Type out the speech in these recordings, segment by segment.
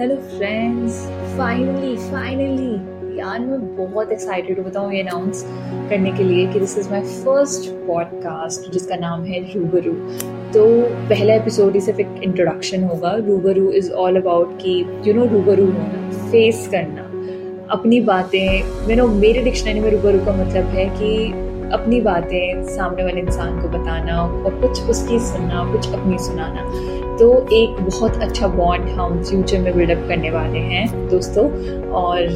Hello friends finally finally यार, मैं बहुत एक्साइटेड बताऊँ ये अनाउंस करने के लिए कि this is my first podcast जिसका नाम है रूबरू। तो पहला एपिसोड ही सिर्फ़ एक इंट्रोडक्शन होगा। रूबरू इज़ ऑल अबाउट कि यू नो रूबरू होना फेस करना। अपनी बातें नो मेरे डिक्शनरी में रूबरू का मतलब है कि अपनी बातें सामने वाले इंसान को बताना और कुछ उसकी सुनना, कुछ अपनी सुनाना। तो एक बहुत अच्छा बॉन्ड हम फ्यूचर में बिल्डअप करने वाले हैं दोस्तों। और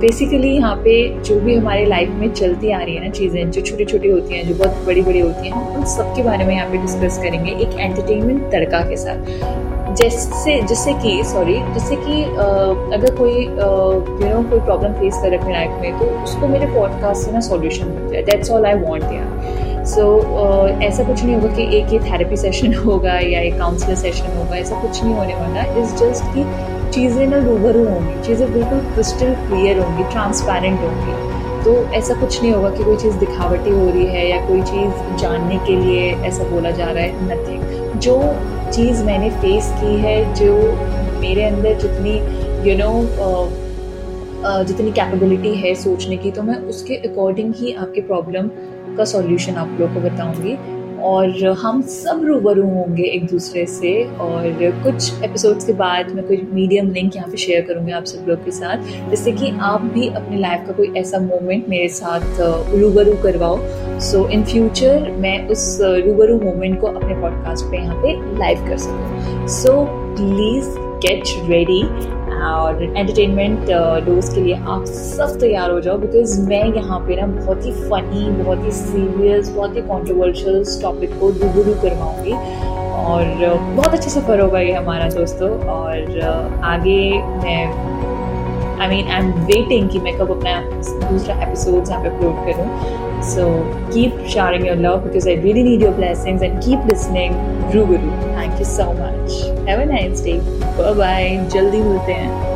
बेसिकली uh, यहाँ पे जो भी हमारे लाइफ में चलती आ रही है ना चीज़ें जो छोटी छोटी होती हैं जो बहुत बड़ी बड़ी होती हैं हम उन सब के बारे में यहाँ पे डिस्कस करेंगे एक एंटरटेनमेंट तड़का के साथ। जैसे जिससे कि सॉरी जिससे कि अगर कोई यू नो कोई प्रॉब्लम फेस कर अपनी लाइफ में तो उसको मेरे पॉडकास्ट से ना सॉल्यूशन मिल जाए दैट्स ऑल आई वांट यार सो so, uh, ऐसा कुछ नहीं होगा कि एक ही थेरेपी सेशन होगा या एक काउंसलर सेशन होगा ऐसा कुछ नहीं होने वाला। इज़ जस्ट कि चीज़ें ना रूबरू होंगी चीज़ें बिल्कुल क्रिस्टल क्लियर होंगी ट्रांसपेरेंट होंगी। तो ऐसा कुछ नहीं होगा कि कोई चीज़ दिखावटी हो रही है या कोई चीज़ जानने के लिए ऐसा बोला जा रहा है नथिंग जो चीज़ मैंने फेस की है जो मेरे अंदर जितनी you you know know, uh, जितनी कैपेबिलिटी है सोचने की तो मैं उसके अकॉर्डिंग ही आपके प्रॉब्लम का सॉल्यूशन आप लोग को बताऊँगी। और हम सब रूबरू होंगे एक दूसरे से, और कुछ एपिसोड्स के बाद मैं कोई मीडियम लिंक यहाँ पे शेयर करूँगी आप सब लोग के साथ, जिससे कि आप भी अपने लाइफ का कोई ऐसा मोमेंट मेरे साथ रूबरू करवाओ। सो इन फ्यूचर मैं उस रूबरू मोमेंट को अपने पॉडकास्ट पे यहाँ पे लाइव कर सकूँ। सो प्लीज़ गेट रेडी और एंटरटेनमेंट डोज uh, के लिए आप सब तैयार हो जाओ बिकॉज़ मैं यहाँ पे ना बहुत ही फनी बहुत ही सीरियस बहुत ही कॉन्ट्रोवर्शियल टॉपिक को रूबरू करवाऊँगी। और बहुत बहुत अच्छा सफ़र होगा ये हमारा दोस्तों। और uh, आगे मैं I mean I am waiting कि मैं कब अपना दूसरा एपिसोड यहाँ पे अपलोड करूँ। So keep sharing your love because I really need your blessings and keep listening Rubaru thank you so much have a nice day bye bye जल्दी मिलते हैं।